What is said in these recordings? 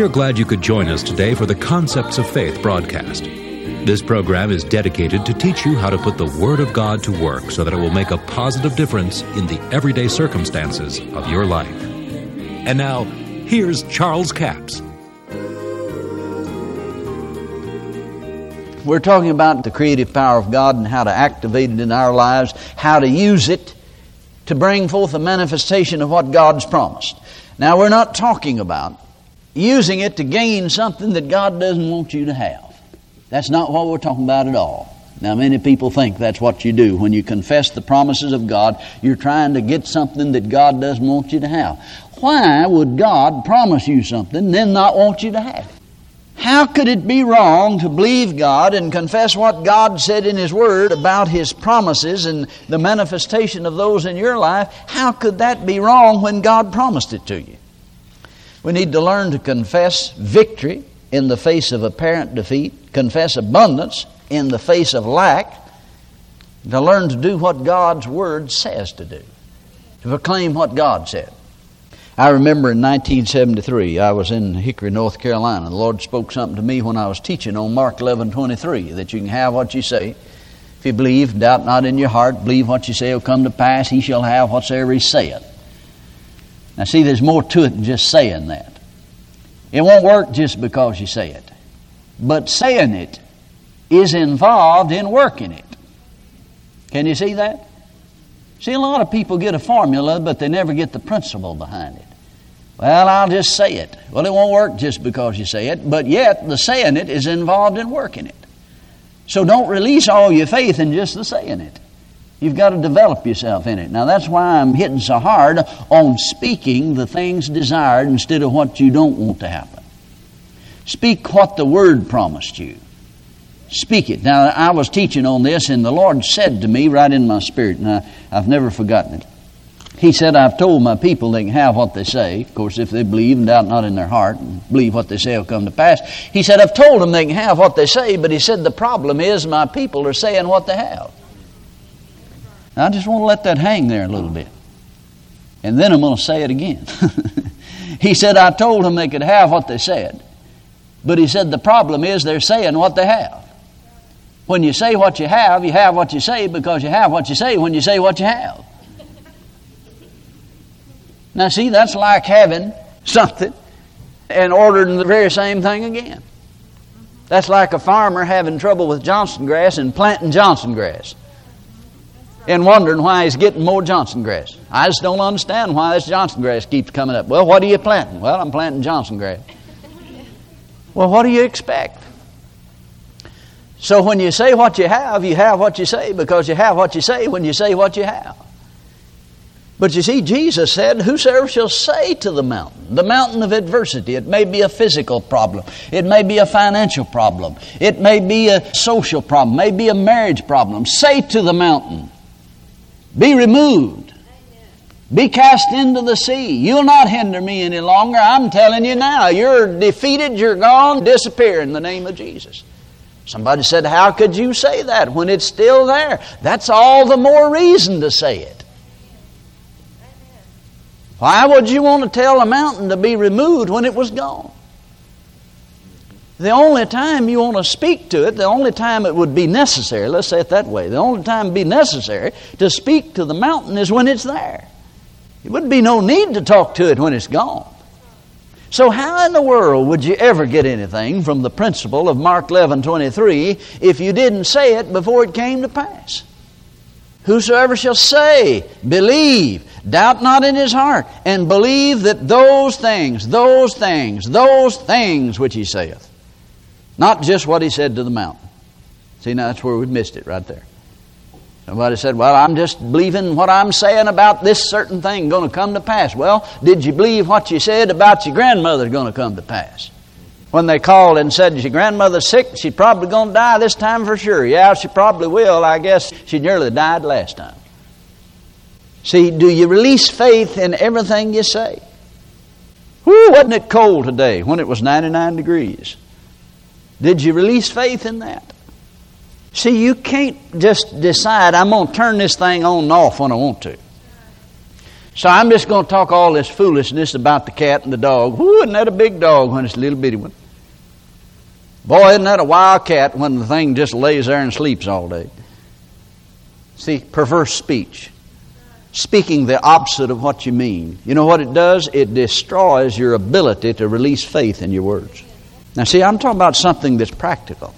We are glad you could join us today for the Concepts of Faith broadcast. This program is dedicated to teach you how to put the Word of God to work so that it will make a positive difference in the everyday circumstances of your life. And now, here's Charles Capps. We're talking about the creative power of God and how to activate it in our lives, how to use it to bring forth a manifestation of what God's promised. Now, we're not talking about using it to gain something that God doesn't want you to have. That's not what we're talking about at all. Now, many people think that's what you do. When you confess the promises of God, you're trying to get something that God doesn't want you to have. Why would God promise you something and then not want you to have? How could it be wrong to believe God and confess what God said in His Word about His promises and the manifestation of those in your life? How could that be wrong when God promised it to you? We need to learn to confess victory in the face of apparent defeat, confess abundance in the face of lack, to learn to do what God's Word says to do, to proclaim what God said. I remember in 1973, I was in Hickory, North Carolina. The Lord spoke something to me when I was teaching on Mark 11 23 that you can have what you say. If you believe, doubt not in your heart, believe what you say will come to pass, he shall have whatsoever he saith. Now, see, there's more to it than just saying that. It won't work just because you say it. But saying it is involved in working it. Can you see that? See, a lot of people get a formula, but they never get the principle behind it. Well, I'll just say it. Well, it won't work just because you say it, but yet the saying it is involved in working it. So don't release all your faith in just the saying it. You've got to develop yourself in it. Now, that's why I'm hitting so hard on speaking the things desired instead of what you don't want to happen. Speak what the Word promised you. Speak it. Now, I was teaching on this, and the Lord said to me right in my spirit, and I, I've never forgotten it. He said, I've told my people they can have what they say. Of course, if they believe and doubt not in their heart and believe what they say will come to pass. He said, I've told them they can have what they say, but he said, the problem is my people are saying what they have. I just want to let that hang there a little bit. And then I'm going to say it again. he said, I told them they could have what they said. But he said, the problem is they're saying what they have. When you say what you have, you have what you say because you have what you say when you say what you have. Now, see, that's like having something and ordering the very same thing again. That's like a farmer having trouble with Johnson grass and planting Johnson grass and wondering why he's getting more Johnson grass. I just don't understand why this Johnson grass keeps coming up. Well, what are you planting? Well, I'm planting Johnson grass. Well, what do you expect? So when you say what you have, you have what you say because you have what you say when you say what you have. But you see, Jesus said, Whosoever shall say to the mountain, the mountain of adversity, it may be a physical problem, it may be a financial problem, it may be a social problem, may be a marriage problem. Say to the mountain, Be removed, be cast into the sea. You'll not hinder me any longer. I'm telling you now, you're defeated, you're gone, disappear in the name of Jesus. Somebody said, How could you say that when it's still there? That's all the more reason to say it. Why would you want to tell a mountain to be removed when it was gone? The only time you want to speak to it, the only time it would be necessary, let's say it that way, the only time it would be necessary to speak to the mountain is when it's there. It wouldn't be no need to talk to it when it's gone. So, how in the world would you ever get anything from the principle of Mark 11:23 if you didn't say it before it came to pass? Whosoever shall say, believe, doubt not in his heart, and believe that those things, those things, those things which he saith, not just what he said to the mountain. See, now that's where we missed it right there. Somebody said, Well, I'm just believing what I'm saying about this certain thing going to come to pass. Well, did you believe what you said about your grandmother going to come to pass? When they called and said, Your grandmother's sick, she's probably going to die this time for sure. Yeah, she probably will. I guess she nearly died last time. See, do you release faith in everything you say? Whoo, wasn't it cold today when it was 99 degrees? Did you release faith in that? See, you can't just decide, I'm going to turn this thing on and off when I want to. So I'm just going to talk all this foolishness about the cat and the dog. Whoo, isn't that a big dog when it's a little bitty one? Boy, isn't that a wild cat when the thing just lays there and sleeps all day? See, perverse speech. Speaking the opposite of what you mean. You know what it does? It destroys your ability to release faith in your words. Now, see, I'm talking about something that's practical.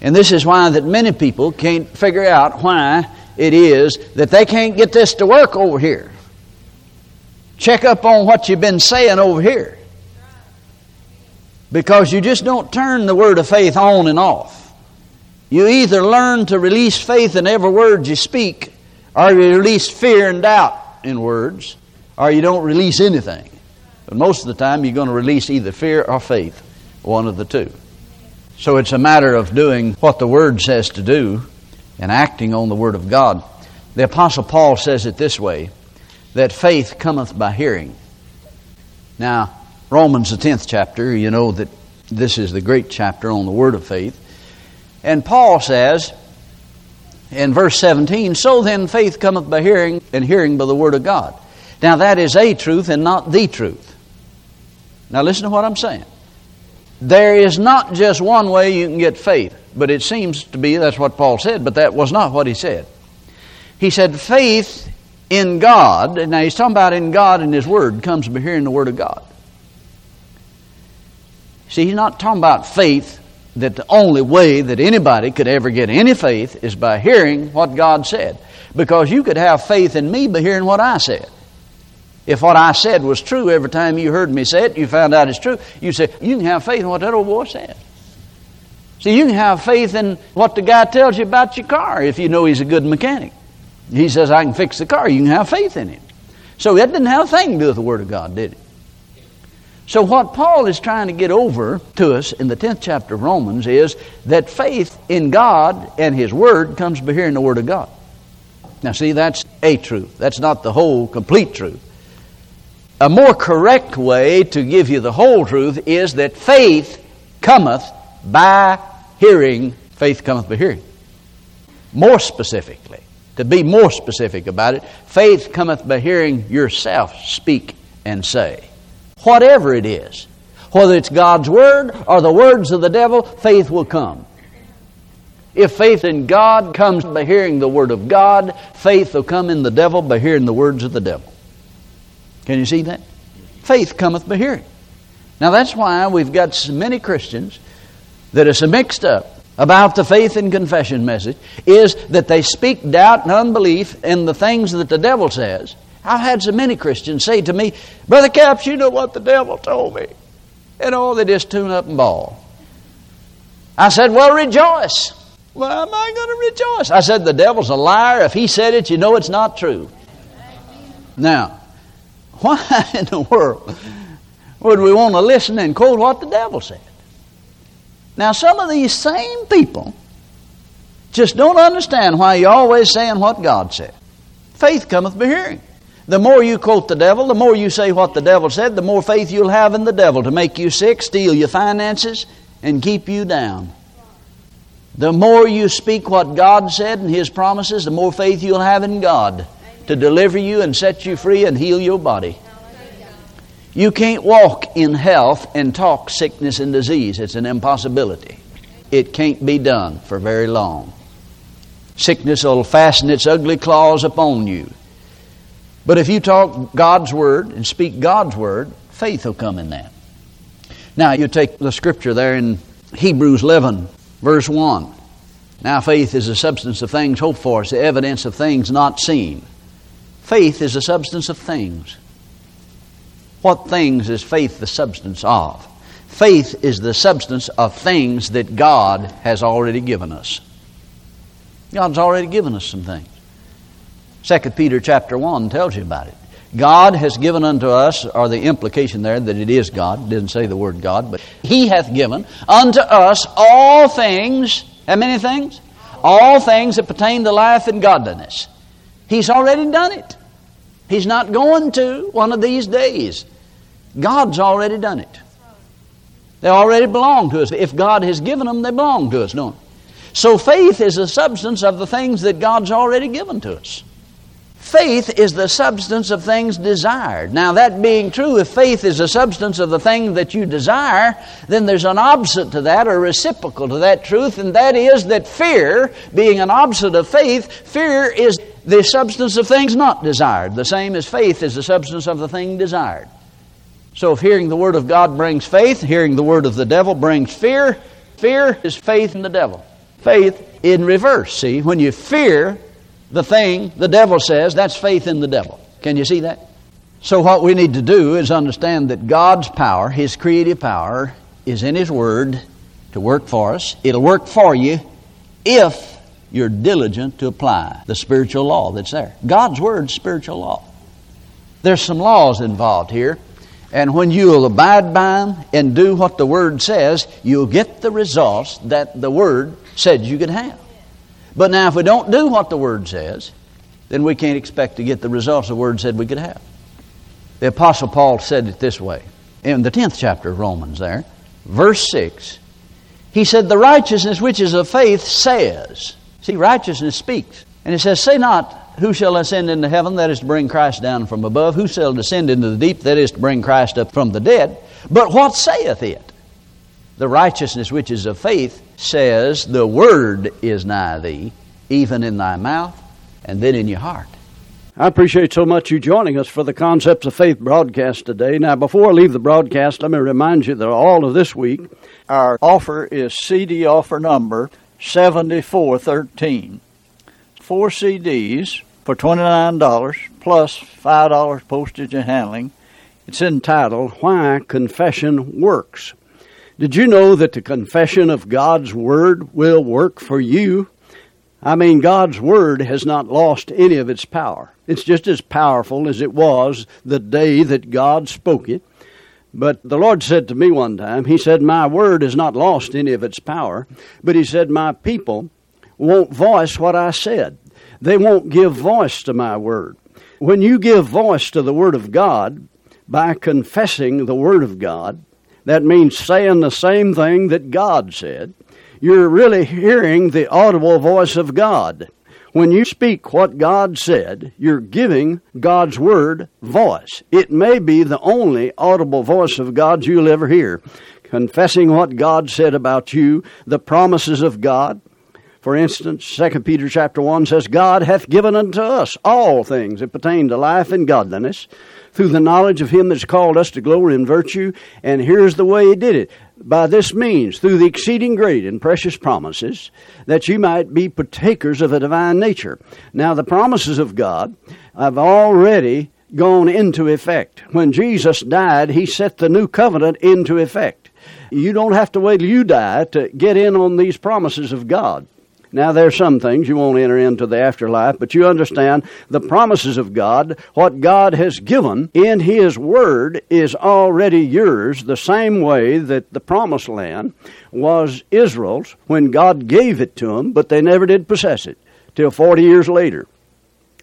And this is why that many people can't figure out why it is that they can't get this to work over here. Check up on what you've been saying over here. Because you just don't turn the word of faith on and off. You either learn to release faith in every word you speak, or you release fear and doubt in words, or you don't release anything. But most of the time, you're going to release either fear or faith, one of the two. So it's a matter of doing what the Word says to do and acting on the Word of God. The Apostle Paul says it this way that faith cometh by hearing. Now, Romans, the 10th chapter, you know that this is the great chapter on the Word of faith. And Paul says in verse 17, So then faith cometh by hearing, and hearing by the Word of God. Now, that is a truth and not the truth. Now, listen to what I'm saying. There is not just one way you can get faith. But it seems to be that's what Paul said, but that was not what he said. He said, faith in God, now he's talking about in God and His Word, comes by hearing the Word of God. See, he's not talking about faith that the only way that anybody could ever get any faith is by hearing what God said. Because you could have faith in me by hearing what I said. If what I said was true every time you heard me say it, you found out it's true, you say, you can have faith in what that old boy said. See, you can have faith in what the guy tells you about your car if you know he's a good mechanic. He says, I can fix the car. You can have faith in him. So that didn't have a thing to do with the Word of God, did it? So, what Paul is trying to get over to us in the 10th chapter of Romans is that faith in God and His Word comes by hearing the Word of God. Now, see, that's a truth. That's not the whole, complete truth. A more correct way to give you the whole truth is that faith cometh by hearing, faith cometh by hearing. More specifically, to be more specific about it, faith cometh by hearing yourself speak and say. Whatever it is, whether it's God's word or the words of the devil, faith will come. If faith in God comes by hearing the word of God, faith will come in the devil by hearing the words of the devil. Can you see that? Faith cometh by hearing. Now that's why we've got so many Christians that is mixed up about the faith and confession message is that they speak doubt and unbelief in the things that the devil says. I've had so many Christians say to me, Brother Capps, you know what the devil told me. And oh, they just tune up and bawl. I said, Well, rejoice. Well, am I going to rejoice? I said, The devil's a liar. If he said it, you know it's not true. Now, why in the world would we want to listen and quote what the devil said? Now, some of these same people just don't understand why you're always saying what God said. Faith cometh by hearing. The more you quote the devil, the more you say what the devil said, the more faith you'll have in the devil to make you sick, steal your finances, and keep you down. The more you speak what God said and His promises, the more faith you'll have in God to deliver you and set you free and heal your body. You can't walk in health and talk sickness and disease. It's an impossibility. It can't be done for very long. Sickness will fasten its ugly claws upon you. But if you talk God's word and speak God's word, faith will come in that. Now, you take the scripture there in Hebrews 11, verse 1. Now, faith is the substance of things hoped for, it's the evidence of things not seen. Faith is the substance of things. What things is faith the substance of? Faith is the substance of things that God has already given us. God's already given us some things. 2 Peter chapter 1 tells you about it. God has given unto us, or the implication there that it is God, didn't say the word God, but He hath given unto us all things, how many things? All things that pertain to life and godliness. He's already done it. He's not going to one of these days. God's already done it. They already belong to us. If God has given them, they belong to us, don't they? So faith is the substance of the things that God's already given to us. Faith is the substance of things desired. Now, that being true, if faith is the substance of the thing that you desire, then there's an opposite to that, or reciprocal to that truth, and that is that fear, being an opposite of faith, fear is the substance of things not desired. The same as faith is the substance of the thing desired. So, if hearing the Word of God brings faith, hearing the Word of the devil brings fear, fear is faith in the devil. Faith in reverse. See, when you fear, the thing the devil says, that's faith in the devil. Can you see that? So, what we need to do is understand that God's power, His creative power, is in His Word to work for us. It'll work for you if you're diligent to apply the spiritual law that's there. God's Word's spiritual law. There's some laws involved here, and when you'll abide by them and do what the Word says, you'll get the results that the Word said you could have. But now, if we don't do what the Word says, then we can't expect to get the results the Word said we could have. The Apostle Paul said it this way in the 10th chapter of Romans, there, verse 6. He said, The righteousness which is of faith says. See, righteousness speaks. And it says, Say not, Who shall ascend into heaven? That is to bring Christ down from above. Who shall descend into the deep? That is to bring Christ up from the dead. But what saith it? The righteousness which is of faith says, The word is nigh thee, even in thy mouth and then in your heart. I appreciate so much you joining us for the Concepts of Faith broadcast today. Now, before I leave the broadcast, let me remind you that all of this week, our offer is CD offer number 7413. Four CDs for $29 plus $5 postage and handling. It's entitled Why Confession Works. Did you know that the confession of God's Word will work for you? I mean, God's Word has not lost any of its power. It's just as powerful as it was the day that God spoke it. But the Lord said to me one time, He said, My Word has not lost any of its power, but He said, My people won't voice what I said. They won't give voice to my Word. When you give voice to the Word of God by confessing the Word of God, that means saying the same thing that God said. You're really hearing the audible voice of God. When you speak what God said, you're giving God's Word voice. It may be the only audible voice of God you'll ever hear. Confessing what God said about you, the promises of God. For instance, 2 Peter chapter 1 says, God hath given unto us all things that pertain to life and godliness through the knowledge of him that's called us to glory and virtue. And here's the way he did it. By this means, through the exceeding great and precious promises, that you might be partakers of a divine nature. Now, the promises of God have already gone into effect. When Jesus died, he set the new covenant into effect. You don't have to wait till you die to get in on these promises of God. Now, there are some things you won't enter into the afterlife, but you understand the promises of God, what God has given in His Word is already yours, the same way that the promised land was Israel's when God gave it to them, but they never did possess it till 40 years later.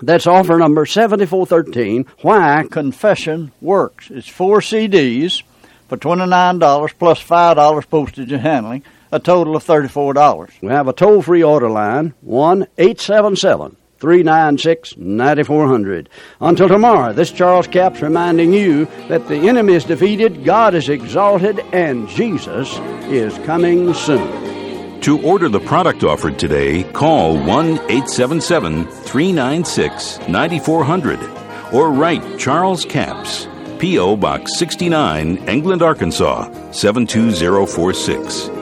That's offer number 7413 Why Confession Works. It's four CDs for $29 plus $5 postage and handling a total of $34. We have a toll free order line 1 877 396 9400. Until tomorrow, this Charles Capps reminding you that the enemy is defeated, God is exalted, and Jesus is coming soon. To order the product offered today, call 1 877 396 9400 or write Charles Capps, P.O. Box 69, England, Arkansas 72046.